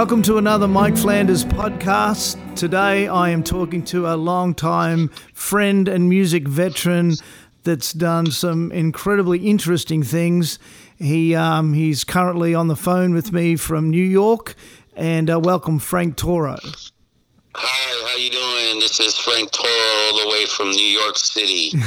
Welcome to another Mike Flanders podcast. Today I am talking to a long-time friend and music veteran that's done some incredibly interesting things. He um, he's currently on the phone with me from New York, and uh, welcome Frank Toro. Hi, how you doing? This is Frank Toro, all the way from New York City.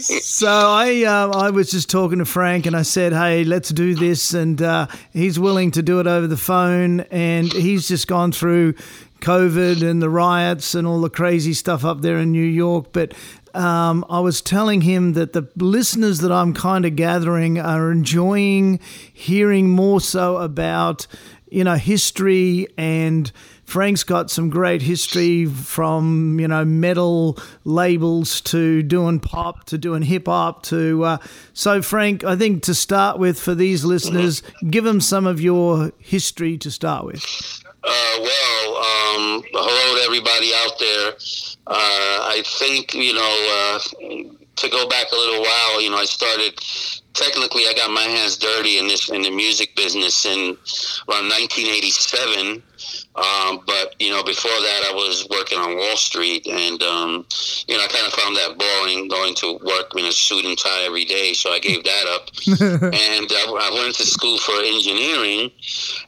so I uh, I was just talking to Frank, and I said, "Hey, let's do this," and uh, he's willing to do it over the phone, and he's just gone through COVID and the riots and all the crazy stuff up there in New York, but. Um, I was telling him that the listeners that I'm kind of gathering are enjoying hearing more so about you know, history and Frank's got some great history from, you know, metal labels to doing pop to doing hip hop to. Uh, so, Frank, I think to start with for these listeners, give them some of your history to start with. Uh, well, um, hello to everybody out there. Uh, I think, you know, uh, to go back a little while, you know, I started technically I got my hands dirty in this in the music business in around 1987. Um, but you know, before that, I was working on Wall Street, and um, you know, I kind of found that boring going to work in a suit and tie every day. So I gave that up, and uh, I went to school for engineering,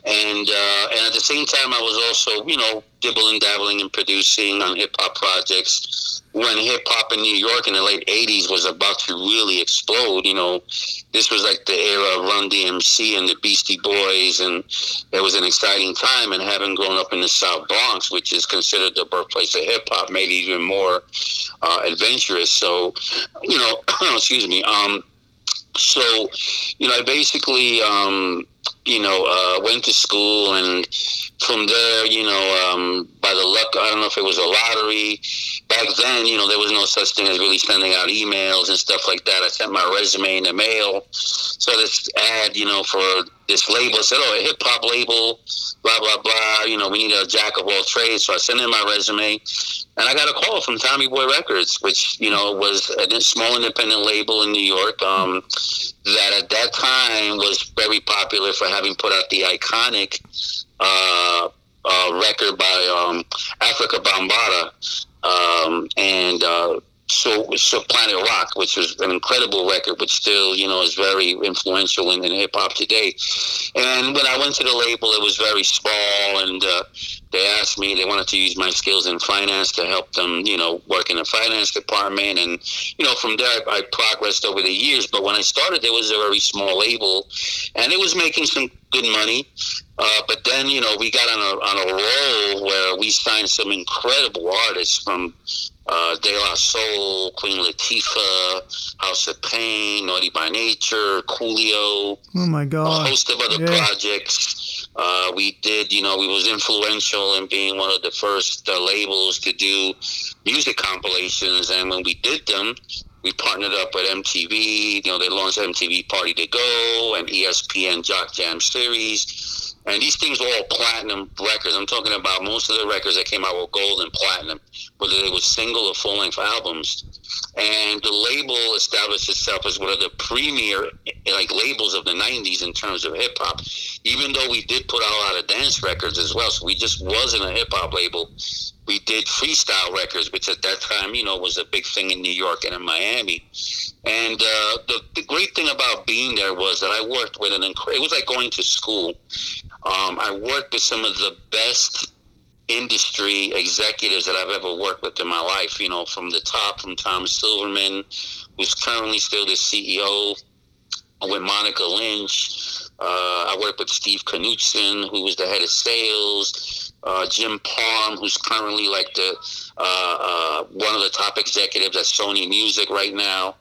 and uh, and at the same time, I was also you know dibbling dabbling and producing on hip hop projects when hip hop in New York in the late '80s was about to really explode. You know, this was like the era of Run DMC and the Beastie Boys, and it was an exciting time. And having grown up in the South Bronx, which is considered the birthplace of hip hop, made it even more uh, adventurous. So, you know, excuse me. Um, so, you know, I basically, um, you know, uh, went to school and from there, you know, um, by the luck, I don't know if it was a lottery. Back then, you know, there was no such thing as really sending out emails and stuff like that. I sent my resume in the mail. So this ad, you know, for this label said, "Oh, a hip hop label, blah blah blah." You know, we need a jack of all trades. So I sent in my resume, and I got a call from Tommy Boy Records, which you know was a small independent label in New York. Um, that at that time was very popular for having put out the iconic uh, uh, record by um, Afrika Bambaataa, um, and uh, so so Planet Rock, which was an incredible record, but still, you know, is very influential in, in hip hop today. And when I went to the label, it was very small, and uh, they asked me they wanted to use my skills in finance to help them, you know, work in the finance department, and you know, from there I progressed over the years. But when I started, it was a very small label, and it was making some good money. Uh, but then, you know, we got on a, on a roll where we signed some incredible artists from uh, De La Soul, Queen Latifah, House of Pain, Naughty by Nature, Coolio. Oh my God! A host of other yeah. projects. Uh, we did, you know, we was influential in being one of the first uh, labels to do music compilations, and when we did them, we partnered up with MTV. You know, they launched MTV Party to Go and ESPN Jock Jam Series and these things were all platinum records. I'm talking about most of the records that came out were gold and platinum, whether they were single or full length albums. And the label established itself as one of the premier like labels of the 90s in terms of hip hop. Even though we did put out a lot of dance records as well, so we just wasn't a hip hop label. We did freestyle records, which at that time, you know, was a big thing in New York and in Miami. And uh, the, the great thing about being there was that I worked with an incredible, it was like going to school. Um, I worked with some of the best industry executives that I've ever worked with in my life. You know, from the top, from Tom Silverman, who's currently still the CEO, with Monica Lynch. Uh, I worked with Steve Knutson, who was the head of sales. Uh, Jim Palm, who's currently like the uh, uh one of the top executives at Sony Music right now,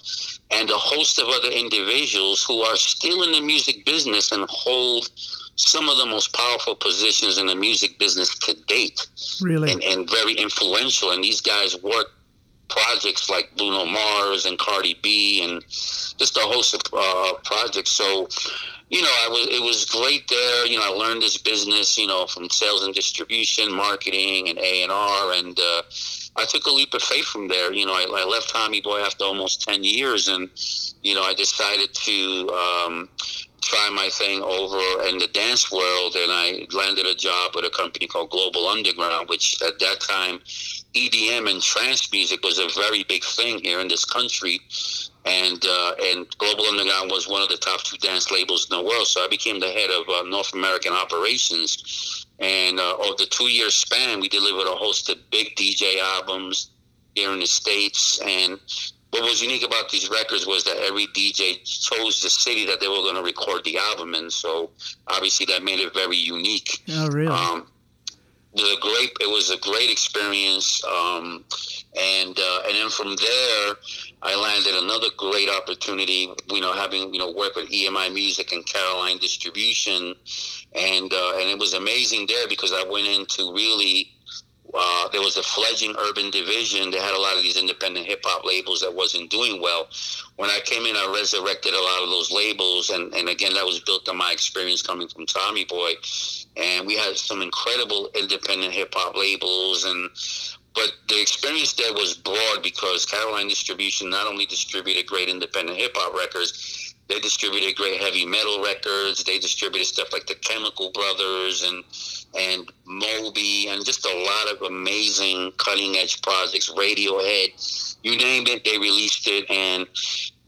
and a host of other individuals who are still in the music business and hold some of the most powerful positions in the music business to date. Really? And, and very influential. And these guys work projects like Bruno Mars and Cardi B and just a host of uh, projects. So, you know, I was it was great there. You know, I learned this business, you know, from sales and distribution, marketing, and A and R, and uh, I took a leap of faith from there. You know, I, I, left Tommy Boy after almost ten years, and you know, I decided to um, try my thing over in the dance world, and I landed a job with a company called Global Underground, which at that time, EDM and trance music was a very big thing here in this country. And uh, and Global Underground was one of the top two dance labels in the world. So I became the head of uh, North American operations. And uh, over the two year span, we delivered a host of big DJ albums here in the States. And what was unique about these records was that every DJ chose the city that they were going to record the album in. So obviously that made it very unique. Oh, really? Um, it was a great. It was a great experience, um, and uh, and then from there, I landed another great opportunity. You know, having you know worked with EMI Music and Caroline Distribution, and uh, and it was amazing there because I went into really uh, there was a fledgling urban division. They had a lot of these independent hip hop labels that wasn't doing well. When I came in, I resurrected a lot of those labels, and, and again, that was built on my experience coming from Tommy Boy, and we had some incredible independent hip hop labels, and but the experience there was broad because Caroline Distribution not only distributed great independent hip hop records, they distributed great heavy metal records. They distributed stuff like the Chemical Brothers and and Moby and just a lot of amazing cutting edge projects. Radiohead, you name it, they released it. And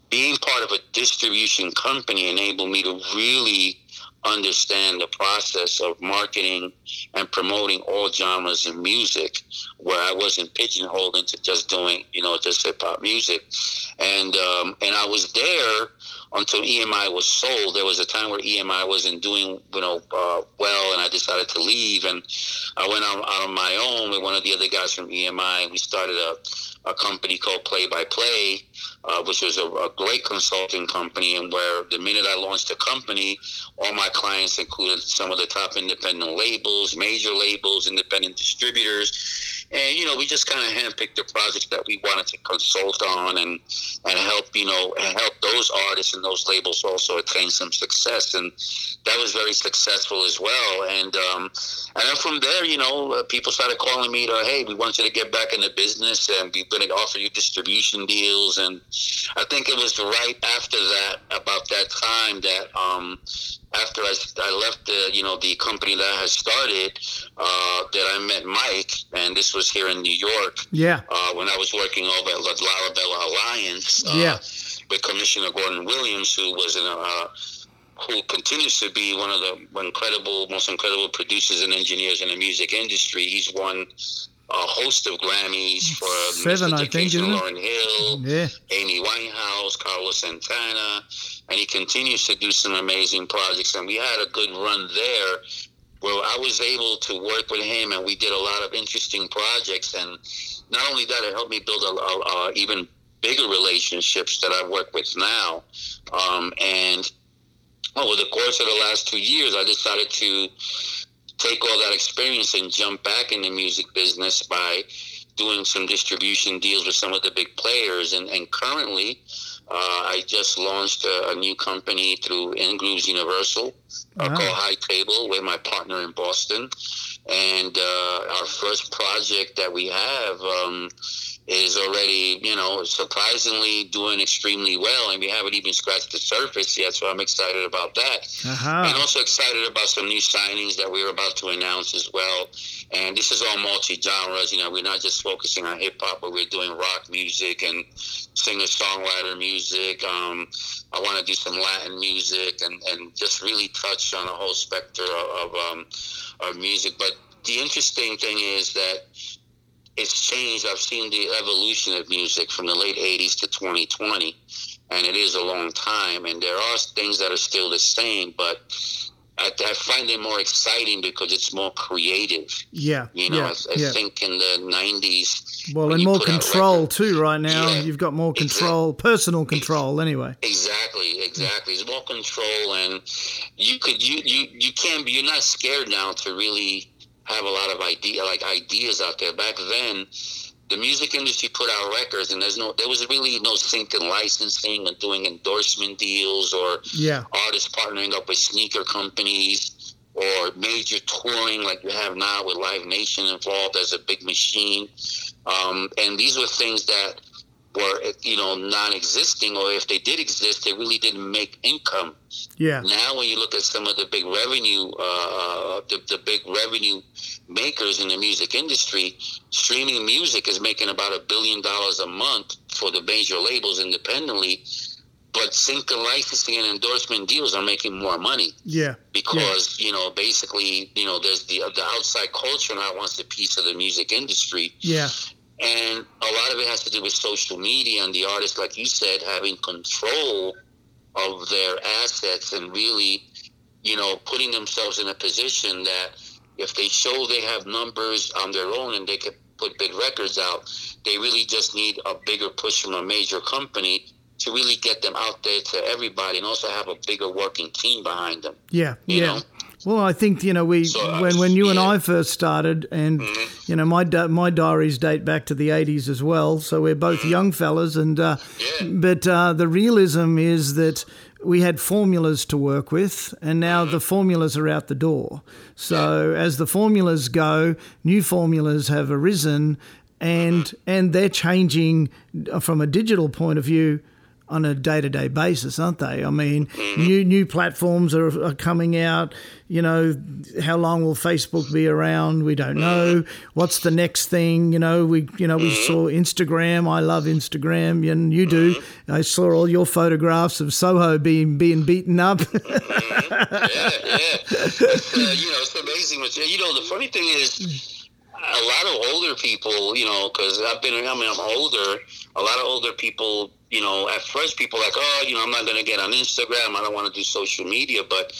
being part of a distribution company enabled me to really understand the process of marketing and promoting all genres of music where I wasn't pigeonholed into just doing, you know, just hip hop music. And um, and I was there until EMI was sold. There was a time where EMI wasn't doing, you know, uh, well, and I decided to leave. And I went out, out on my own with one of the other guys from EMI. We started a, a company called Play by Play, uh, which was a, a, great consulting company. And where the minute I launched the company, all my clients included some of the top independent labels, major labels, independent distributors. And you know we just kind of handpicked the projects that we wanted to consult on and and help you know and help those artists and those labels also attain some success. And that was very successful as well. And um, and then from there you know uh, people started calling me to hey we want you to get back in the business and we're going to offer you distribution deals. And I think it was right after that about that time that um, after I, I left the you know the company that I had started, uh, that I met Mike, and this was here in New York. Yeah. Uh, when I was working over at the Larabella Alliance. Uh, yeah. With Commissioner Gordon Williams, who was an uh, who continues to be one of the incredible, most incredible producers and engineers in the music industry. He's won a host of Grammys for seven, Mr. I think, Lauryn Hill, yeah. Amy Winehouse, Carlos Santana, and he continues to do some amazing projects. And we had a good run there where I was able to work with him, and we did a lot of interesting projects. And not only that, it helped me build a, a, a even bigger relationships that I work with now. Um, and over the course of the last two years, I decided to take all that experience and jump back in the music business by doing some distribution deals with some of the big players. And, and currently, uh, I just launched a, a, new company through Ingrooves Universal uh, called High Table with my partner in Boston. And uh, our first project that we have um, is already, you know, surprisingly doing extremely well, and we haven't even scratched the surface yet. So I'm excited about that, uh-huh. and also excited about some new signings that we're about to announce as well. And this is all multi genres. You know, we're not just focusing on hip hop, but we're doing rock music and singer songwriter music. Um, I want to do some Latin music and, and just really touch on a whole spectrum of, of, um, of music. But the interesting thing is that it's changed. I've seen the evolution of music from the late 80s to 2020, and it is a long time. And there are things that are still the same, but I, I find it more exciting because it's more creative. Yeah. You know, yeah, I, I yeah. think in the 90s. Well, and more control record, too, right now. Yeah, You've got more control, exactly, personal control, anyway. Exactly, exactly. It's more control, and you could, you, you, you can't be, you're not scared now to really have a lot of idea like ideas out there. Back then, the music industry put out records, and there's no there was really no sync and licensing and doing endorsement deals or yeah. artists partnering up with sneaker companies or major touring like you have now with Live Nation involved as a big machine. Um, and these were things that were you know non-existing, or if they did exist, they really didn't make income. Yeah. Now, when you look at some of the big revenue, uh, the, the big revenue makers in the music industry, streaming music is making about a billion dollars a month for the major labels independently. But sync and licensing and endorsement deals are making more money. Yeah. Because yeah. you know, basically, you know, there's the the outside culture now wants a piece of the music industry. Yeah. And a lot of it has to do with social media and the artists, like you said, having control of their assets and really, you know, putting themselves in a position that if they show they have numbers on their own and they can put big records out, they really just need a bigger push from a major company to really get them out there to everybody and also have a bigger working team behind them. Yeah, yeah. Know? Well, I think you know we so, uh, when when you yeah. and I first started, and mm-hmm. you know my my diaries date back to the '80s as well. So we're both mm-hmm. young fellas, and uh, yeah. but uh, the realism is that we had formulas to work with, and now mm-hmm. the formulas are out the door. So yeah. as the formulas go, new formulas have arisen, and mm-hmm. and they're changing uh, from a digital point of view on a day to day basis, aren't they? I mean, mm-hmm. new new platforms are, are, coming out. You know, how long will Facebook be around? We don't know. Mm-hmm. What's the next thing? You know, we you know we mm-hmm. saw Instagram. I love Instagram, and you do. I saw all your photographs of Soho being being beaten up. Yeah, yeah. uh, you know, it's amazing. You know, the funny thing is a lot of older people, you know, because I've been, I mean, I'm older. A lot of older people, you know, at first people like, oh, you know, I'm not going to get on Instagram. I don't want to do social media. But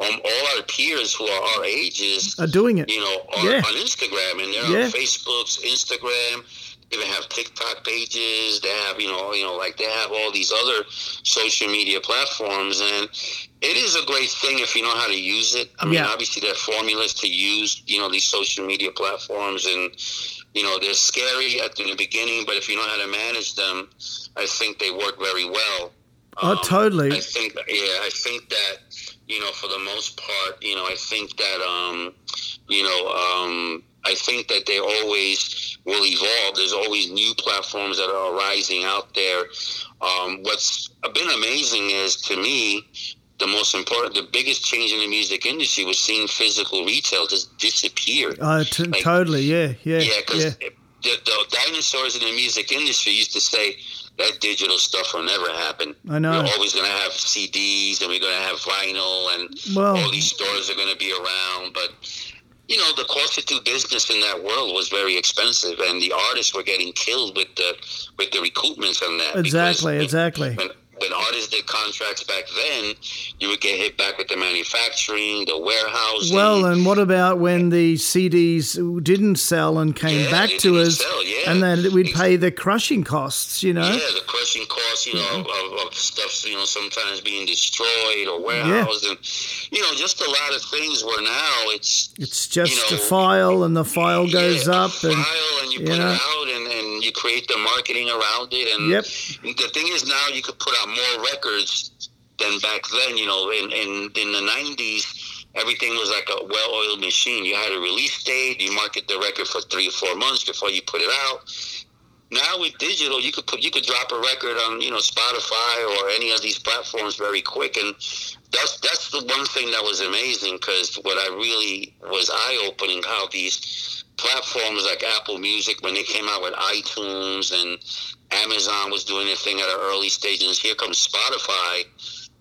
um, all our peers who are our ages are doing it. You know, are yeah. on Instagram and they're yeah. on Facebook's, Instagram even have TikTok pages. They have, you know, you know, like they have all these other social media platforms, and it is a great thing if you know how to use it. I mean, yeah. obviously there are formulas to use, you know, these social media platforms, and you know they're scary at the beginning, but if you know how to manage them, I think they work very well. Oh, um, totally. I think, yeah, I think that you know, for the most part, you know, I think that, um, you know, um, I think that they always will evolve. There's always new platforms that are arising out there. Um, what's been amazing is, to me, the most important, the biggest change in the music industry was seeing physical retail just disappear. Uh, t- like, totally, yeah, yeah, yeah. Because yeah. the, the dinosaurs in the music industry used to say that digital stuff will never happen. I know. We're always going to have CDs, and we're going to have vinyl, and well, all these stores are going to be around, but you know, the cost to do business in that world was very expensive, and the artists were getting killed with the with the recoupments on that. Exactly, exactly. When, when artists did contracts back then, you would get hit back with the manufacturing, the warehousing. Well, and what about when the CDs didn't sell and came yeah, back to us, sell, yeah. and then we'd pay the crushing costs, you know? Yeah, the crushing costs, you know, mm-hmm. of, of, stuff, you know, sometimes being destroyed or warehoused, yeah. and you know, just a lot of things where now it's it's just you know, a file, and the file goes up, file and, and you, you put know? it out, and, and you create the marketing around it, and yep. the thing is now you could put out more records than back then. You know, in in, in the '90s, everything was like a well-oiled machine. You had a release date. You market the record for three or four months before you put it out. Now with digital, you could put you could drop a record on you know Spotify or any of these platforms very quick, and that's that's the one thing that was amazing because what I really was eye opening how these platforms like Apple Music when they came out with iTunes and Amazon was doing their thing at an early stage, and here comes Spotify,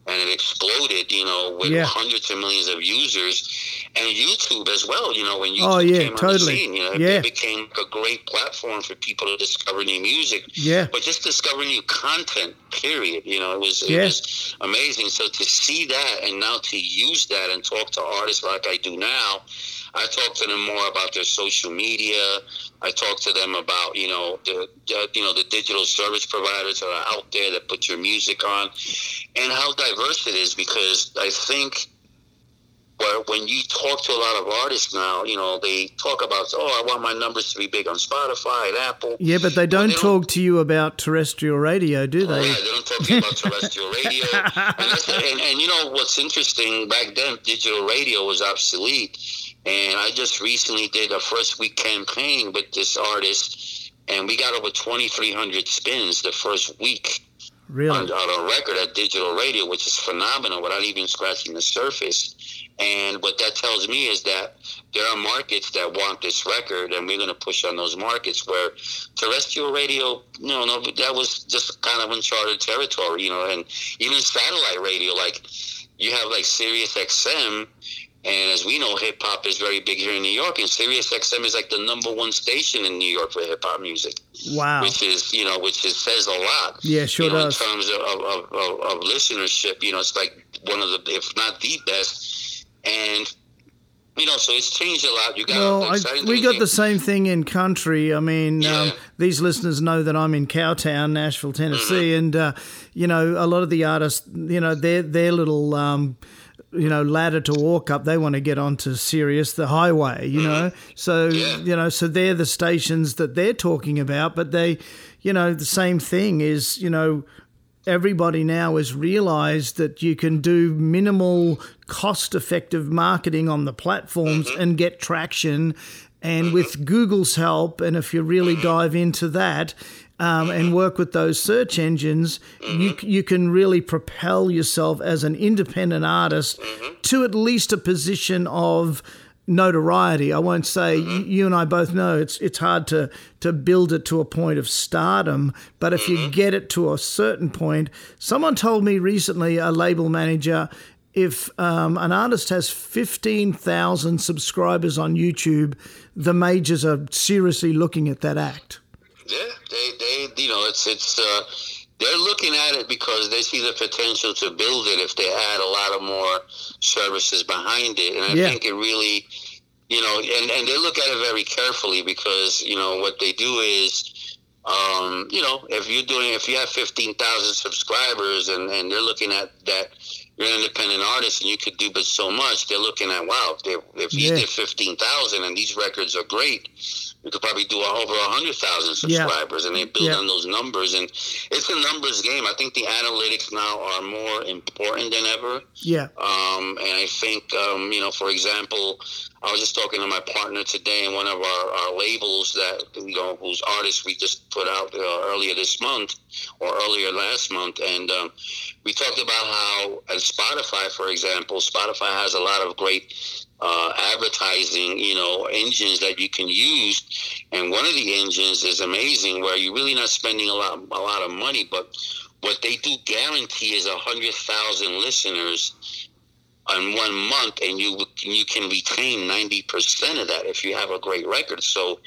and it exploded, you know, with yeah. hundreds of millions of users, and YouTube as well. You know, when oh, YouTube oh, yeah, came totally. on the scene, you know, yeah. it became a great platform for people to discover new music. Yeah, but just discover new content. Period. You know, it was it yeah. was amazing. So to see that and now to use that and talk to artists like I do now I talk to them more about their social media. I talk to them about you know the, the, you know the digital service providers that are out there that put your music on, and how diverse it is. Because I think where when you talk to a lot of artists now, you know, they talk about, oh, I want my numbers to be big on Spotify and Apple. Yeah, but they don't, they don't talk to you about terrestrial radio, do oh, they? Oh, yeah, they don't talk to you about terrestrial radio. And, and, and, you know what's interesting? Back then, digital radio was obsolete. And I just recently did a first week campaign with this artist, and we got over 2,300 spins the first week really on, on a record at digital radio, which is phenomenal without even scratching the surface. And what that tells me is that there are markets that want this record, and we're going to push on those markets where terrestrial radio, you know, no, that was just kind of uncharted territory, you know, and even satellite radio, like you have like Sirius XM, and as we know, hip hop is very big here in New York, and Sirius XM is like the number one station in New York for hip hop music. Wow. Which is, you know, which is, says a lot. Yeah, sure you know, does. In terms of, of, of, of listenership, you know, it's like one of the, if not the best. And, you know, so it's changed a lot. You got well, I, we got the same thing in country. I mean, um, these listeners know that I'm in Cowtown, Nashville, Tennessee, and uh, you know, a lot of the artists, you know, their their little. Um, you know, ladder to walk up. They want to get onto Sirius, the highway. You mm-hmm. know, so Yeah. you know, so they're the stations that they're talking about. But they, you know, the same thing is, you know, everybody now has realized that you can do minimal cost effective marketing on the platforms mm-hmm. and get traction and with Google's help and if you really dive into that um, and work with those search engines you, you can really propel yourself as an independent artist to at least a position of notoriety. I won't say you, you and I both know it's it's hard to to build it to a point of stardom, but if you get it to a certain point, someone told me recently, a label manager, if um, an artist has fifteen thousand subscribers on YouTube, the majors are seriously looking at that act. Yeah, they, they, you know, it's it's uh, they're looking at it because they see the potential to build it if they add a lot of more services behind it, and I Yeah. think it really, you know, and and they look at it very carefully because you know what they do is. Um, you know, if you're doing, if you have fifteen thousand subscribers, and, and they're looking at that, you're an independent artist, and you could do but so much. They're looking at, wow, if, you Yeah. did fifteen thousand, and these records are great, you could probably do over a hundred thousand Yeah. subscribers, and they build Yeah. on those numbers. And it's a numbers game. I think the analytics now are more important than ever. Yeah, Um, and I think, um, you know, for example, I was just talking to my partner today in one of our, our labels that, you know, whose artists we just put out uh, earlier this month or earlier last month. And um, we talked about how, at Spotify, for example, Spotify has a lot of great uh, advertising, you know, engines that you can use. And one of the engines is amazing where you're really not spending a lot, a lot of money, but what they do guarantee is a hundred thousand listeners on one month, and you you can retain ninety percent of that if you have a great record. So,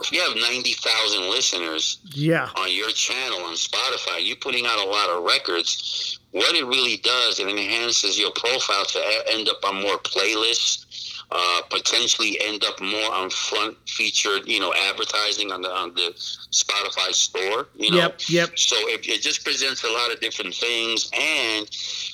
if you have ninety thousand listeners yeah, on your channel on Spotify, you're putting out a lot of records. What it really does, it enhances your profile to end up on more playlists. Uh, potentially end up more on front featured, you know, advertising on the on the Spotify store. You know, yep, yep, so it, it just presents a lot of different things, and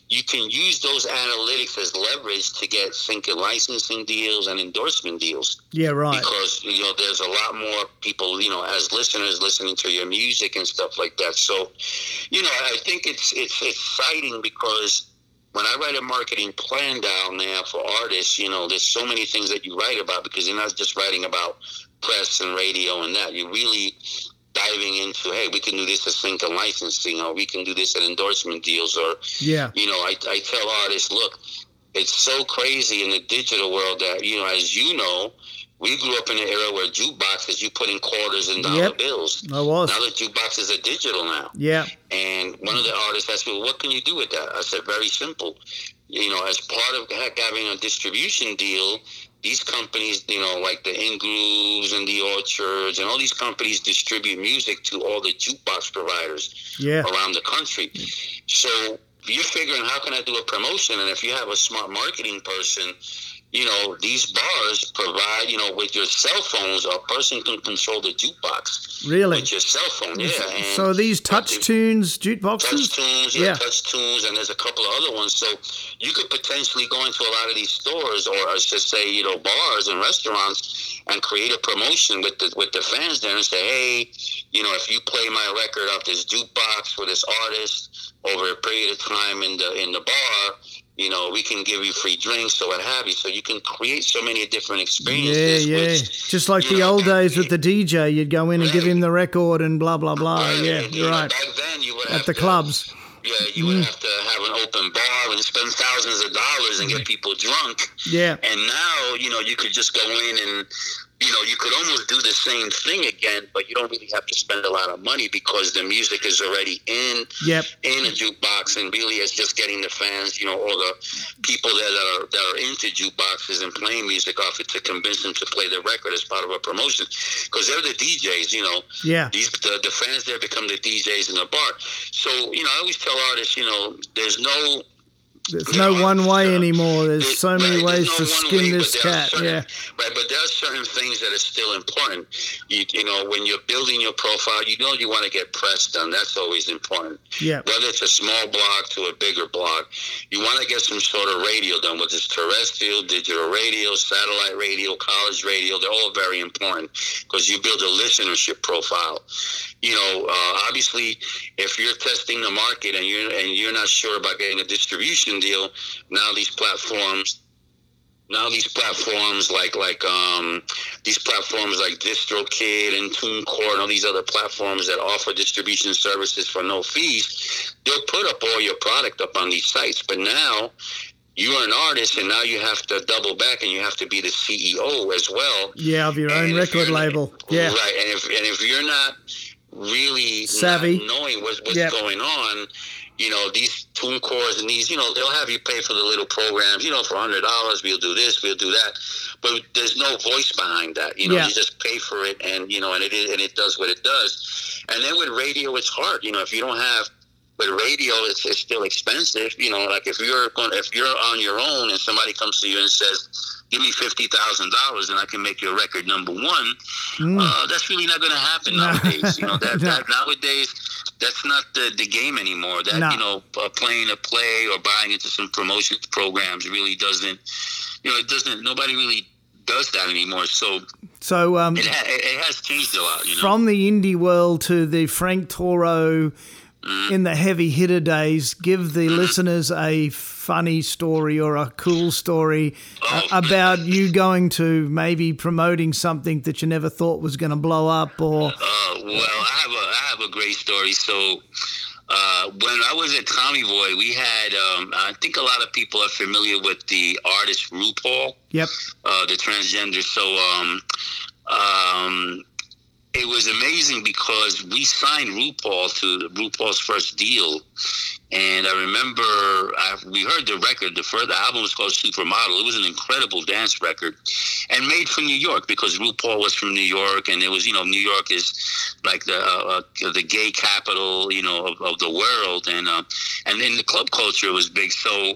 you can use those analytics as leverage to get thinking licensing deals and endorsement deals yeah, right. because you know there's a lot more people you know as listeners listening to your music and stuff like that. So, you know, I think it's it's exciting because when I write a marketing plan down there for artists, you know, there's so many things that you write about because you're not just writing about press and radio and that. You're really diving into, hey, we can do this as sync and licensing, or we can do this at endorsement deals, or Yeah, you know, I, I tell artists, look, it's so crazy in the digital world that, you know, as you know, we grew up in an era where jukeboxes, you put in quarters and dollar Yep. bills. I was. Now the jukeboxes are digital now. Yeah, And one of the artists asked me, well, what can you do with that? I said, very simple. You know, as part of heck, having a distribution deal, these companies, you know, like the Ingrooves and the Orchards and all these companies distribute music to all the jukebox providers yeah, around the country. Mm. So you're figuring how can I do a promotion? And if you have a smart marketing person, you know, these bars provide, you know, with your cell phones, a person can control the jukebox really. with your cell phone. Yeah. And So these touch tunes jukeboxes? TouchTunes, yeah, Yeah. touch tunes, and there's a couple of other ones. So you could potentially go into a lot of these stores, or I should say, you know, bars and restaurants, and create a promotion with the with the fans there, and say, hey, you know, if you play my record off this jukebox for this artist over a period of time in the in the bar, you know, we can give you free drinks or what have you. So you can create so many different experiences. yeah. which, Just like the know, old days with the DJ, you'd go in and give him the record and blah blah blah. Right, Yeah, and, you're know, right. Back then, you would At the to- clubs. Yeah, you would mm. have to have an open bar and spend thousands of dollars and get people drunk. Yeah, And now, you know, you could just go in and, you know, you could almost do the same thing again, but you don't really have to spend a lot of money because the music is already in yep, in a jukebox, and really it's just getting the fans, you know, all the people that are that are into jukeboxes and playing music off it to convince them to play the record as part of a promotion, because they're the DJs, you know. yeah, These the, the fans there become the DJs in the bar. So you know, I always tell artists, you know, there's no There's no one way anymore. There's so many Right, ways to skin way, this but there are cat. certain- Yeah, Right, but there are certain things that are still important. You, you know, when you're building your profile, you know you want to get press done. That's always important. yeah, Whether it's a small blog to a bigger blog, you want to get some sort of radio done, whether it's terrestrial, digital radio, satellite radio, college radio. They're all very important because you build a listenership profile. You know, uh, obviously, if you're testing the market and you're and you're not sure about getting a distribution deal, now these platforms now these platforms like like um these platforms like DistroKid and TuneCore and all these other platforms that offer distribution services for no fees, they'll put up all your product up on these sites. But now you're an artist and now you have to double back and you have to be the CEO as well. yeah. Of your own And if record label. Yeah, Right. And if and if you're not really Savvy. knowing what's, what's Yep. going on, you know, these TuneCores and these, you know, they'll have you pay for the little programs, you know, for hundred dollars we'll do this, we'll do that. But there's no voice behind that. You know, Yeah. you just pay for it and you know, and it is, and it does what it does. And then with radio it's hard. You know, if you don't have but radio is, it's still expensive. You know, like if you're going if you're on your own and somebody comes to you and says, Give me fifty thousand dollars and I can make your record number one, Mm. uh, that's really not going to happen No. nowadays. You know that, No. that nowadays that's not the, the game anymore. That No. you know uh, playing a play or buying into some promotion programs really doesn't. You know it doesn't. Nobody really does that anymore. So so um, it, ha- it has changed a lot. You know. from the indie world to the Frank Toro. In the heavy hitter days, give the listeners a funny story or a cool story Oh. about you going to maybe promoting something that you never thought was going to blow up or Uh, well, I have a I have a great story. So. Uh, when I was at Tommy Boy, we had, um, I think a lot of people are familiar with the artist RuPaul. yep uh, the transgender. So um, um, it was amazing because we signed RuPaul to RuPaul's first deal, and I remember I, we heard the record. The first the album was called Supermodel. It was an incredible dance record, and made for New York because RuPaul was from New York, and it was you know New York is like the uh, uh, the gay capital you know of, of the world, and uh, and then the club culture was big. So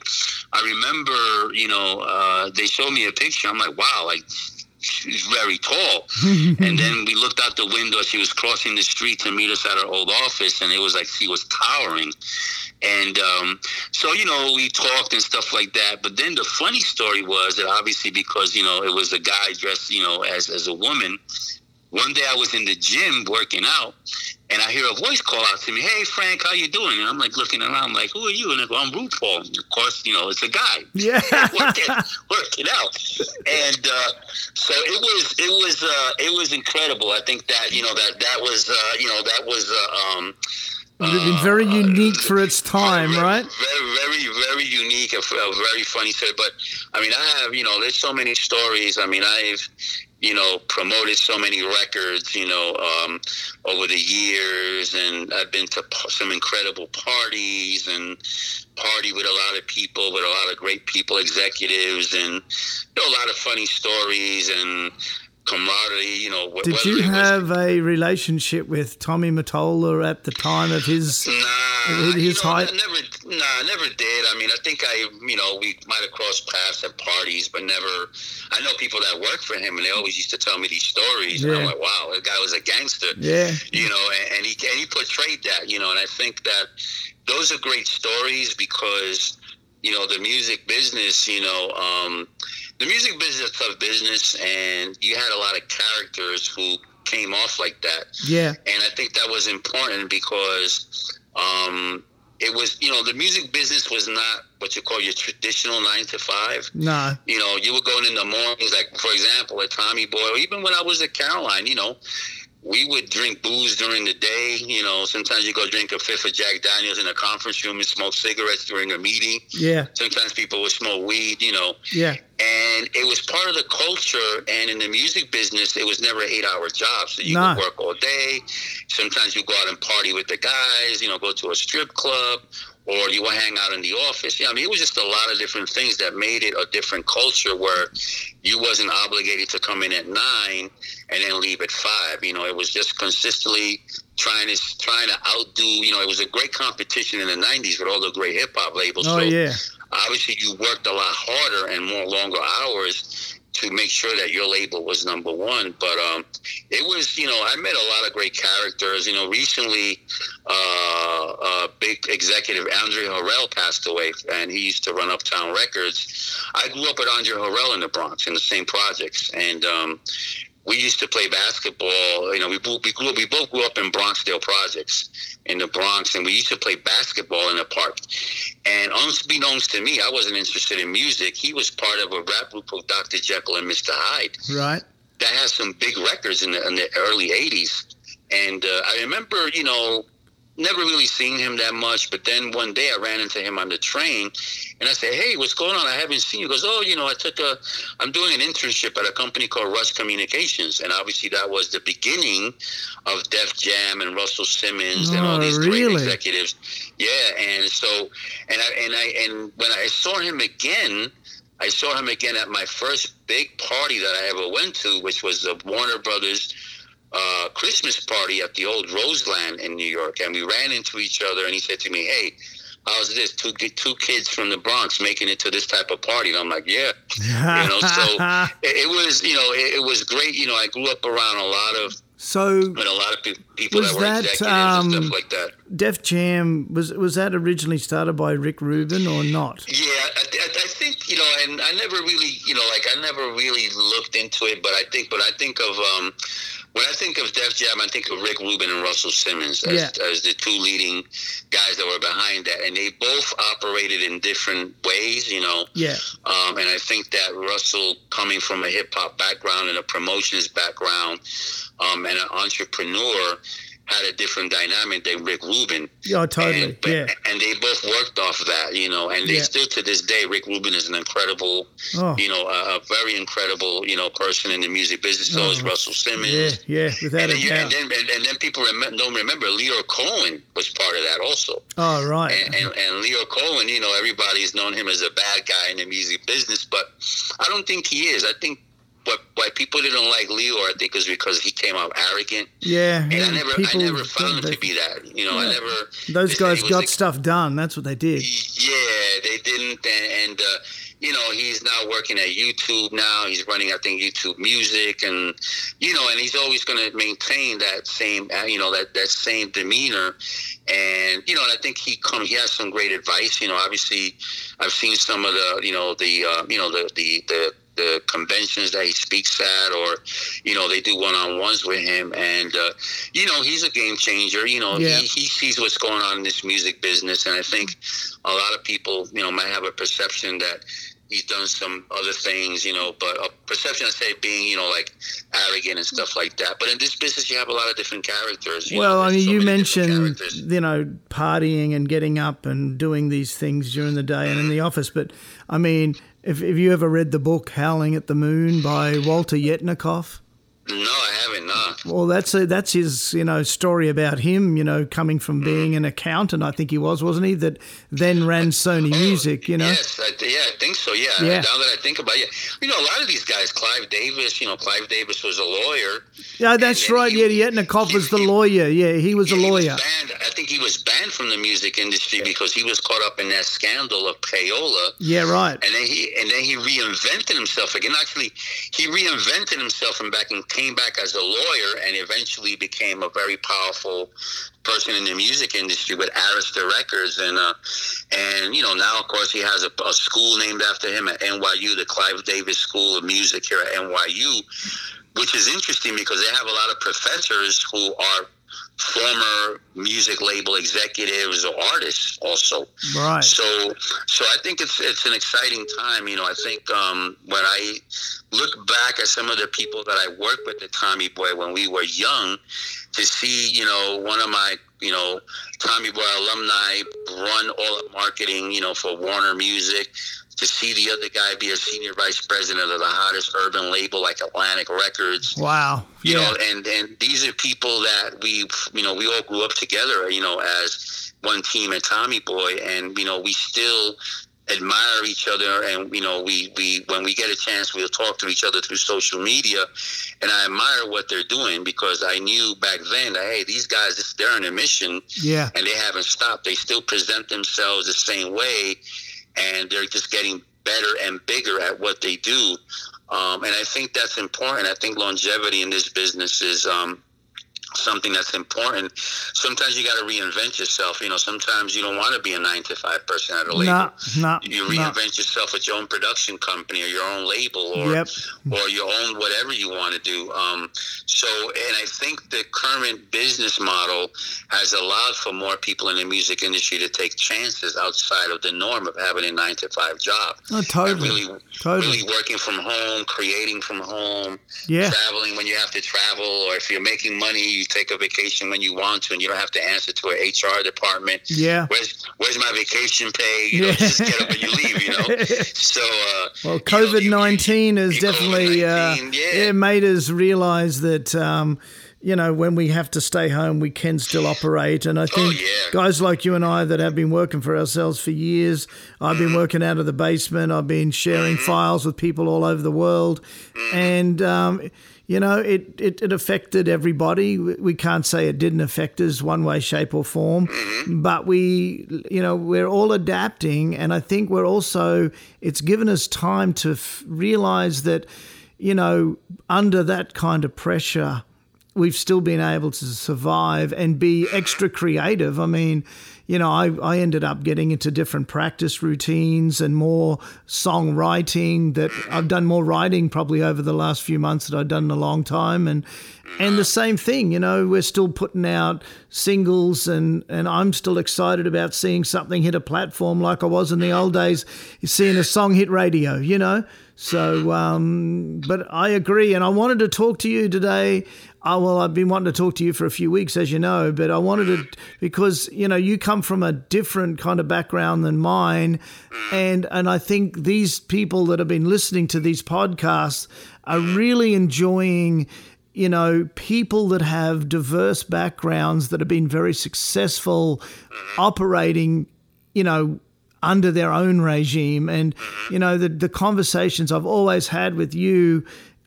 I remember you know uh, they showed me a picture. I'm like, wow, like she's very tall. and then we looked out the window. She was crossing the street to meet us at our old office, and it was like she was towering. And um, so, you know, we talked and stuff like that. But then the funny story was that obviously because, you know, it was a guy dressed, you know, as, as a woman, one day I was in the gym working out, and I hear a voice call out to me, "Hey Frank, how you doing?" And I'm like looking around, like, "Who are you?" And "I'm RuPaul." And of course, you know, it's a guy yeah working, working out, and uh, so it was it was uh, it was incredible. I think that you know that that was uh, you know that was uh, um, Would have been very unique for its time, very, right? Very, very, very unique. A, a very funny story. But I mean, I have you know, there's so many stories. I mean, I've you know promoted so many records. You know, um, over the years, and I've been to some incredible parties and party with a lot of people, with a lot of great people, executives, and you know, a lot of funny stories and camaraderie. You know, Did you it was- have a relationship with Tommy Mottola at the time of his? Nah, His you know, height? I never, nah, I never did. I mean, I think I, you know, we might have crossed paths at parties, but never. I know people that worked for him, and they always used to tell me these stories. And I'm like, wow, that guy was a gangster. Yeah, You know, and, and he and he portrayed that. You know, and I think that those are great stories because you know the music business. You know, um, the music business is a tough business, and you had a lot of characters who came off like that yeah, and I think that was important because, um, it was you know the music business was not what you call your traditional nine to five. No. You know, you were going in the mornings, like for example, at Tommy Boy, or even when I was at Caroline, you know, we would drink booze during the day. You know, sometimes you go drink a fifth of Jack Daniels in a conference room and smoke cigarettes during a meeting. Yeah. Sometimes people would smoke weed. You know. Yeah. And it was part of the culture. And in the music business, it was never an eight-hour job. So you Nah. would work all day. Sometimes you go out and party with the guys. You know, go to a strip club. Or you would hang out in the office. Yeah, I mean, it was just a lot of different things that made it a different culture where you wasn't obligated to come in at nine and then leave at five. You know, it was just consistently trying to trying to outdo. You know, it was a great competition in the '90s with all the great hip hop labels. Oh so yeah. obviously, you worked a lot harder and more longer hours to make sure that your label was number one. But um, it was, you know, I met a lot of great characters. You know, recently, uh, big executive Andre Harrell passed away, and he used to run Uptown Records. I grew up with Andre Harrell in the Bronx in the same projects, and um, we used to play basketball. You know, we both, we grew up, we both grew up in Bronxdale projects in the Bronx, and we used to play basketball in the park. And unbeknownst to me, I wasn't interested in music. He was part of a rap group called Dr. Jekyll and Mr. Hyde Right. that has some big records in the, in the early 80s. And uh, I remember, you know, never really seen him that much. But then one day I ran into him on the train and I said, Hey, what's going on? I haven't seen you. He goes, Oh, you know, I took a, I'm doing an internship at a company called Rush Communications. And obviously that was the beginning of Def Jam and Russell Simmons and all Oh, these great executives. Yeah. And so, and I, and I, and when I saw him again, I saw him again at my first big party that I ever went to, which was the Warner Brothers uh, Christmas party at the old Roseland in New York. And we ran into each other, and he said to me, Hey, how's this? Two, two kids from the Bronx making it to this type of party. And I'm like, Yeah. You know, so it, it was, you know, it, it was great. You know, I grew up around a lot of, so with a lot of pe- people Was that were that, executives um, and stuff like that. Def Jam was was that originally started by Rick Rubin or not? Yeah, I, I, I think you know, and I never really, you know, like I never really looked into it, but I think, but I think of um, when I think of Def Jam, I think of Rick Rubin and Russell Simmons as, Yeah. as the two leading guys that were behind that, and they both operated in different ways, you know. Yeah. Um, and I think that Russell, coming from a hip hop background and a promotions background, um, and an entrepreneur, had a different dynamic than Rick Rubin. Yeah, totally. And, but- yeah. and they both worked off that, you know, and they Yeah. still to this day, Rick Rubin is an incredible, Oh. you know, a, a very incredible, you know, person in the music business. So is Oh, Russell Simmons. Yeah, yeah, without And a then, and doubt. then, and, and then people remember, don't remember Lyor Cohen was part of that also. Oh, right. And, and, and Lyor Cohen, you know, everybody's known him as a bad guy in the music business, but I don't think he is. I think what why people didn't like Lyor, I think, is because he came out arrogant. Yeah, And I never, people I never found him they- to be that. You know, I never. Those guys got a- stuff done. That's what they did. yeah, they didn't, and, and uh, you know he's now working at YouTube. Now he's running, I think, YouTube Music, and you know, and he's always going to maintain that same, uh, you know, that that same demeanor. And you know, and I think he come, he has some great advice. You know, obviously, I've seen some of the, you know, the, uh, you know, the the the the conventions that he speaks at, or you know, they do one-on-ones with him, and uh, you know, he's a game changer. You know, Yeah. he, he sees what's going on in this music business, and I think a lot of people, you know, might have a perception that he's done some other things, you know, but a perception I say being, you know, like arrogant and stuff like that. But in this business, you have a lot of different characters. Well, know, I mean, so you mentioned, you know, partying and getting up and doing these things during the day and in the office. But I mean, if, if you ever read the book Howling at the Moon by Walter Yetnikoff, No, I haven't. No. well, that's a, that's his you know story about him. You know, coming from mm. being an accountant, I think he was, wasn't he? That then ran Sony Music. You know, Yes, I, yeah, I think so. Yeah. Yeah. Now that I think about it, you know, a lot of these guys, Clive Davis, you know, Clive Davis was a lawyer. yeah, that's right. he- Yeah, Yetnikoff was the he- lawyer. Yeah, he was a Yeah, he lawyer. banned, I think he was banned from the music industry because he was caught up in that scandal of payola. Yeah, right. and then he and then he reinvented himself again. Actually, he reinvented himself and back and came back as a lawyer, and eventually became a very powerful person in the music industry with Arista Records, and uh, and you know now of course he has a, a school named after him at NYU, the Clive Davis School of Music here at NYU, which is interesting because they have a lot of professors who are former music label executives or artists also. Right. So so I think it's it's an exciting time. You know, I think um, when I look back at some of the people that I worked with at Tommy Boy when we were young, to see you know one of my you know Tommy Boy alumni run all of marketing you know for Warner Music to see the other guy be a senior vice president of the hottest urban label like Atlantic Records. Wow. You yeah. know, and and these are people that we you know we all grew up together, you know, as one team at Tommy Boy, and you know we still admire each other. And you know we we when we get a chance we'll talk to each other through social media. And i admire what they're doing because i knew back then that hey these guys they're on a mission. Yeah. And they haven't stopped. They still present themselves the same way and they're just getting better and bigger at what they do. Um, and I think that's important. I think longevity in this business is um, something that's important. Sometimes you got to reinvent yourself. You know, sometimes you don't want to be a nine to five person at a label. Nah, nah, you reinvent nah. yourself with your own production company or your own label or yep. or your own whatever you want to do. Um, so, and I think the current business model has allowed for more people in the music industry to take chances outside of the norm of having a nine to five job. Oh, totally. really, totally. really working from home, creating from home, yeah. traveling when you have to travel, or if you're making money you take a vacation when you want to, and you don't have to answer to an HR department. Yeah. Where's Where's my vacation pay? You know, yeah. just get up and you leave. You know. So. Uh, well, COVID nineteen has definitely uh, yeah. made us realize that. Um, you know, when we have to stay home, we can still operate. And I oh, think oh, yeah. guys like you and I that have been working for ourselves for years, I've mm-hmm. been working out of the basement, I've been sharing mm-hmm. files with people all over the world. Mm-hmm. And, um, you know, it, it, it, affected everybody. We can't say it didn't affect us one way, shape, or form, mm-hmm. but we, you know, we're all adapting. And I think we're also, it's given us time to f- realize that, you know, under that kind of pressure, we've still been able to survive and be extra creative. I mean, you know, I, I ended up getting into different practice routines and more songwriting that I've done more writing probably over the last few months that I've done in a long time. And and the same thing, you know, we're still putting out singles and, and I'm still excited about seeing something hit a platform like I was in the old days, seeing a song hit radio, you know. So, um, but I agree. And I wanted to talk to you today oh, well, I've been wanting to talk to you for a few weeks, as you know, but I wanted to because you know you come from a different kind of background than mine, and and I think these people that have been listening to these podcasts are really enjoying. You know, people that have diverse backgrounds that have been very successful operating, you know, under their own regime. And, you know, the, the conversations I've always had with you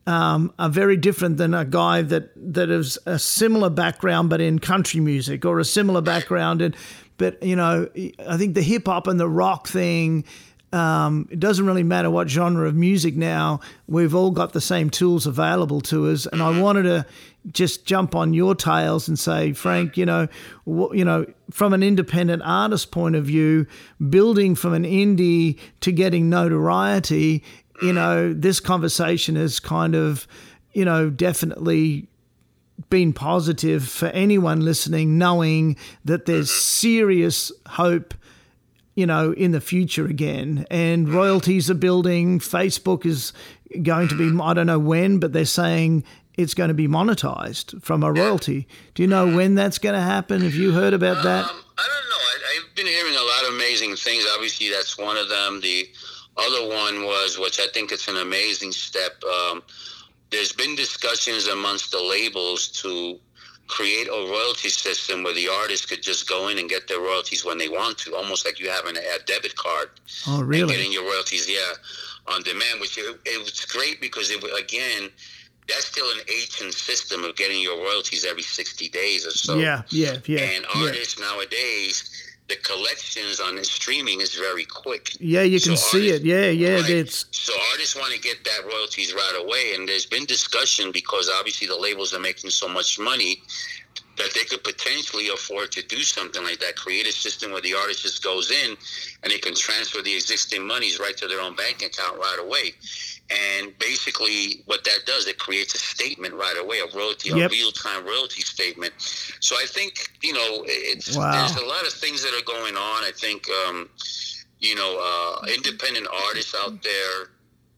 um, are very different than a guy that that has a similar background but in country music or a similar background. In but you know I think the hip hop and the rock thing um, it doesn't really matter what genre of music now. We've all got the same tools available to us. And I wanted to just jump on your tails and say Frank you know you know from an independent artist point of view building from an indie to getting notoriety you know, this conversation has kind of, you know, definitely been positive for anyone listening, knowing that there's serious hope, you know, in the future again. And royalties are building. Facebook is going to be, I don't know when, but they're saying it's going to be monetized from a royalty. Do you know when that's going to happen? Have you heard about that? Um, I don't know. I, have been hearing a lot of amazing things. Obviously, that's one of them. The other one was, which I think it's an amazing step. Um, there's been discussions amongst the labels to create a royalty system where the artist could just go in and get their royalties when they want to, almost like you have an, a debit card. Oh, really? getting your royalties, yeah, on demand. Which it, it was great because it again that's still an ancient system of getting your royalties every 60 days or so. Yeah, yeah, yeah. And artists yeah. nowadays, the collections on the streaming is very quick. Yeah, you can so see artists, it. Yeah, yeah. Right? It's so artists want to get that royalties right away, and there's been discussion because obviously the labels are making so much money that they could potentially afford to do something like that. Create a system where the artist just goes in and they can transfer the existing monies right to their own bank account right away. And basically, what that does, it creates a statement right away, a royalty, yep. a real-time royalty statement. So I think you know, it's wow. there's a lot of things that are going on. I think um, you know, uh, independent artists out there.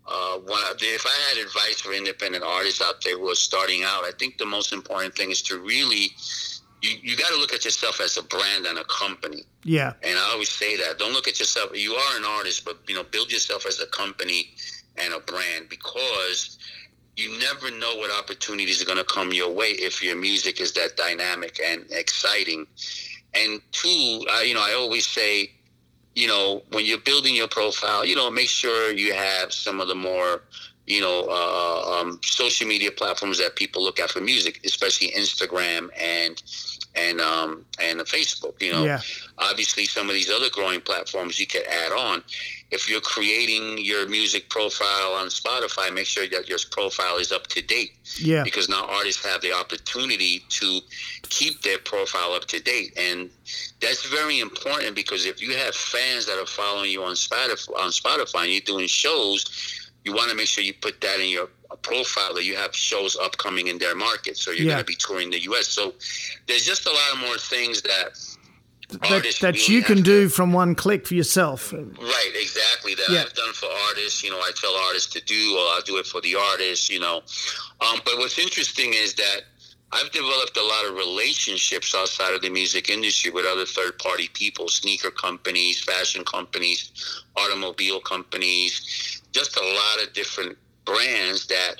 Uh, if I had advice for independent artists out there who are starting out, I think the most important thing is to really you, you got to look at yourself as a brand and a company. Yeah. And I always say that. Don't look at yourself. You are an artist, but you know, build yourself as a company and a brand because you never know what opportunities are going to come your way if your music is that dynamic and exciting. And two, I, you know, I always say, you know, when you're building your profile, you know, make sure you have some of the more, you know, uh, um, social media platforms that people look at for music, especially Instagram and and um, and Facebook. You know, yeah. obviously some of these other growing platforms you can add on. If you're creating your music profile on Spotify, make sure that your profile is up to date. Yeah. Because now artists have the opportunity to keep their profile up to date, and that's very important because if you have fans that are following you on Spotify, on Spotify, and you're doing shows you want to make sure you put that in your profile that you have shows upcoming in their market. So you're yeah. going to be touring the U.S. So there's just a lot of more things that that, that you can do from one click for yourself. Right, exactly. That yeah. I've done for artists. You know, I tell artists to do, or I'll do it for the artist. You know, um, but what's interesting is that I've developed a lot of relationships outside of the music industry with other third party people, sneaker companies, fashion companies, automobile companies, just a lot of different brands that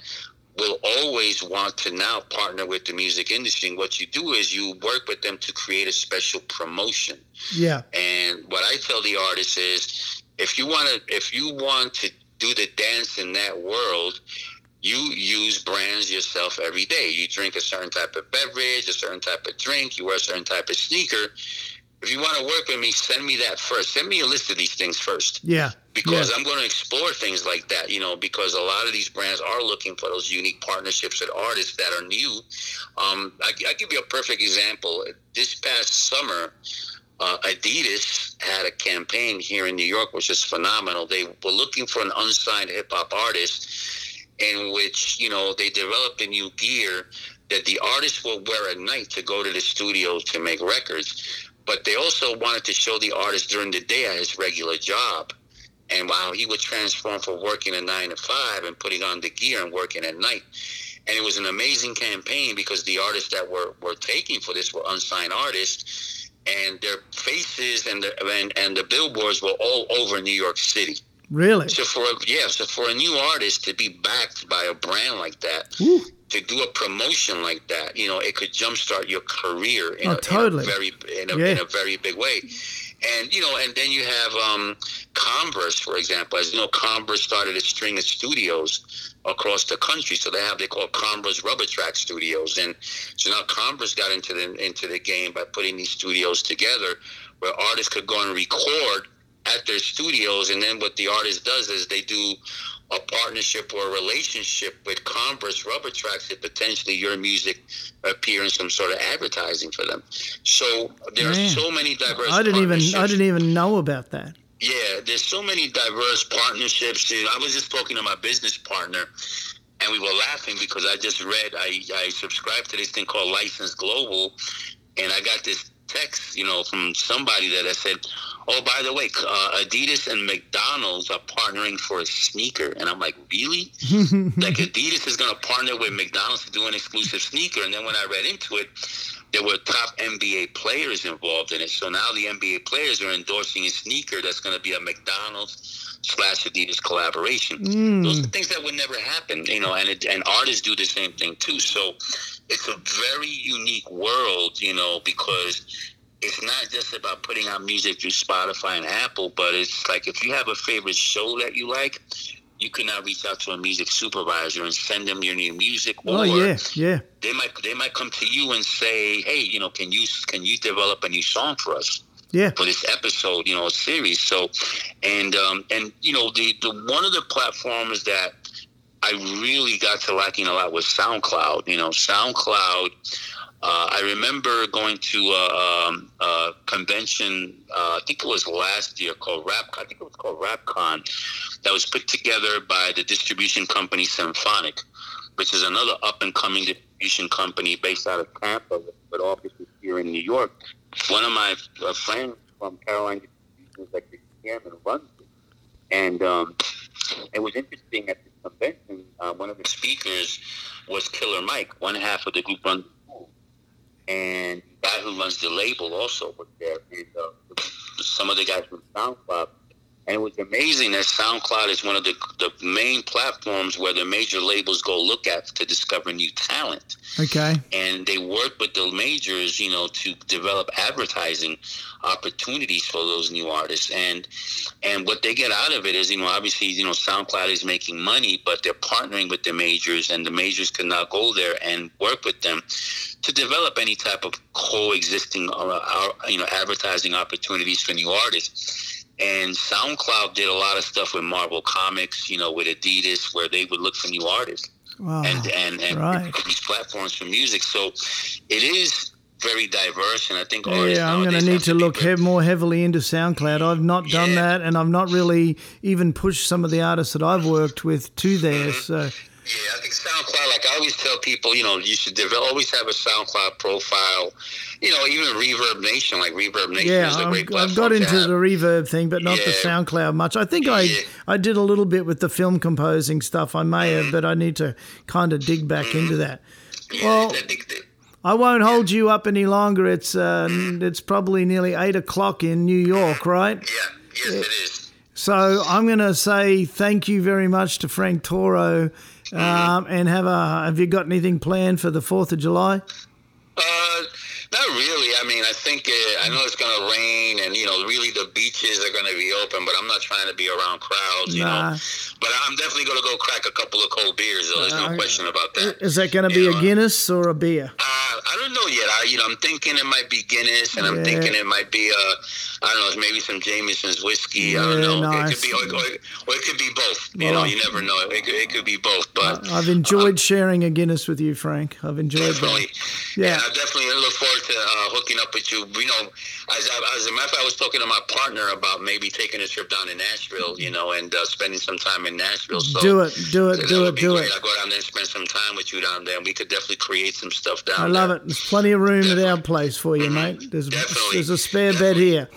will always want to now partner with the music industry. And what you do is you work with them to create a special promotion. Yeah. And what I tell the artists is if you want to if you want to do the dance in that world, you use brands yourself every day. You drink a certain type of beverage, a certain type of drink, you wear a certain type of sneaker if you want to work with me, send me that first. Send me a list of these things first. Yeah. Because yeah. I'm going to explore things like that, you know, because a lot of these brands are looking for those unique partnerships with artists that are new. Um, I, I give you a perfect example. This past summer, uh, Adidas had a campaign here in New York, which is phenomenal. They were looking for an unsigned hip hop artist, in which you know they developed a new gear that the artist will wear at night to go to the studio to make records but they also wanted to show the artist during the day at his regular job. And while he would transform from working a nine to five and putting on the gear and working at night. And it was an amazing campaign because the artists that were, were taking for this were unsigned artists and their faces and the and, and the billboards were all over New York City. Really? So for a, yeah, so for a new artist to be backed by a brand like that, Ooh to do a promotion like that, you know, it could jumpstart your career in, oh, a, totally. in a very in a, yeah. in a very big way. And you know, and then you have um, Converse, for example. As you know, Converse started a string of studios across the country. So they have they call Converse Rubber Track Studios, and so now Converse got into the into the game by putting these studios together, where artists could go and record at their studios, and then what the artist does is they do a partnership or a relationship with Converse Rubber Tracks that potentially your music appear in some sort of advertising for them. So there Man. are so many diverse. I didn't even I didn't even know about that. Yeah, there's so many diverse partnerships. I was just talking to my business partner, and we were laughing because I just read I I subscribed to this thing called License Global, and I got this text, you know, from somebody that I said, "Oh, by the way, uh, Adidas and McDonald's are partnering for a sneaker," and I'm like, "Really? like Adidas is going to partner with McDonald's to do an exclusive sneaker?" And then when I read into it, there were top NBA players involved in it. So now the NBA players are endorsing a sneaker that's going to be a McDonald's slash Adidas collaboration. Mm. Those are things that would never happen, you know, and it, and artists do the same thing too. So it's a very unique world, you know, because it's not just about putting out music through Spotify and Apple, but it's like if you have a favorite show that you like, you can now reach out to a music supervisor and send them your new music. Oh, or oh yeah, yeah. They might they might come to you and say, hey, you know, can you can you develop a new song for us? Yeah. For this episode, you know, series. So, and um and you know the the one of the platforms that I really got to liking a lot was SoundCloud. You know, SoundCloud Uh, I remember going to a, um, a convention. Uh, I think it was last year called Rap. I think it was called RapCon. That was put together by the distribution company Symphonic, which is another up and coming distribution company based out of Tampa, but offices here in New York. One of my uh, friends from Carolina is like the chairman runs it, and um, it was interesting at the convention. Uh, one of the speakers was Killer Mike, one half of the group runs and the guy who runs the label also was there, and uh, some of the guys from SoundCloud. And it was amazing that SoundCloud is one of the, the main platforms where the major labels go look at to discover new talent. Okay. And they work with the majors, you know, to develop advertising opportunities for those new artists. And and what they get out of it is, you know, obviously, you know, SoundCloud is making money, but they're partnering with the majors, and the majors can now go there and work with them to develop any type of coexisting, uh, you know, advertising opportunities for new artists and SoundCloud did a lot of stuff with Marvel Comics, you know, with Adidas, where they would look for new artists wow. and and and right. these platforms for music. So it is very diverse, and I think yeah, I'm going to need to look he- more heavily into SoundCloud. I've not done yeah. that, and I've not really even pushed some of the artists that I've worked with to there. Mm-hmm. So yeah, I think SoundCloud. Like I always tell people, you know, you should develop, always have a SoundCloud profile. You know, even Reverb Nation, like Reverb Nation yeah, is a great platform. I've got into the Reverb thing, but not Yeah. the SoundCloud much. I think I Yeah. I did a little bit with the film composing stuff. I may Mm-hmm. have, but I need to kind of dig back into that. Yeah, Well, I that- I won't hold you up any longer. It's uh, it's probably nearly eight o'clock in New York, right? yeah, yes, it is. So I'm going to say thank you very much to Frank Toro, Mm-hmm. Um, and have a have you got anything planned for the Fourth of July? Uh, not really. I mean, I think uh, I know it's going to rain, and you know, really the beaches are going to be open. But I'm not trying to be around crowds, you Nah. know. But I'm definitely going to go crack a couple of cold beers. Though. There's Uh, no question about that. Is that going to be Yeah. a Guinness or a beer? Uh, I don't know yet. I, you know, I'm thinking it might be Guinness, and I'm Yeah. thinking it might be, uh, I don't know, maybe some Jameson's whiskey. I don't Yeah, know. It could be, or, or, or it could be both. You Well, know, you never know. It could, it could be both. But I've enjoyed sharing a Guinness with you, Frank. I've enjoyed definitely, that. Yeah. yeah, I definitely look forward to uh, hooking up with you. You know, as, I, as a matter of fact, I was talking to my partner about maybe taking a trip down to Nashville. You know, and uh, spending some time in Nashville. So Do it, do it, do it, do great. it. I'll go down there and spend some time with you down there, and we could definitely create some stuff down there. I there. love it. There's plenty of room at our place for you, mate. There's Definitely. there's a spare bed here.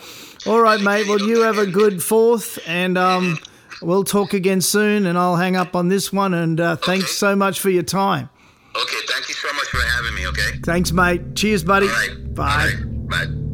All right, mate. Well, you have a good fourth, and um, we'll talk again soon. And I'll hang up on this one. And uh, thanks so much for your time. Okay, thank you so much for having me. Okay. Thanks, mate. Cheers, buddy. Right. Bye. Right. Bye.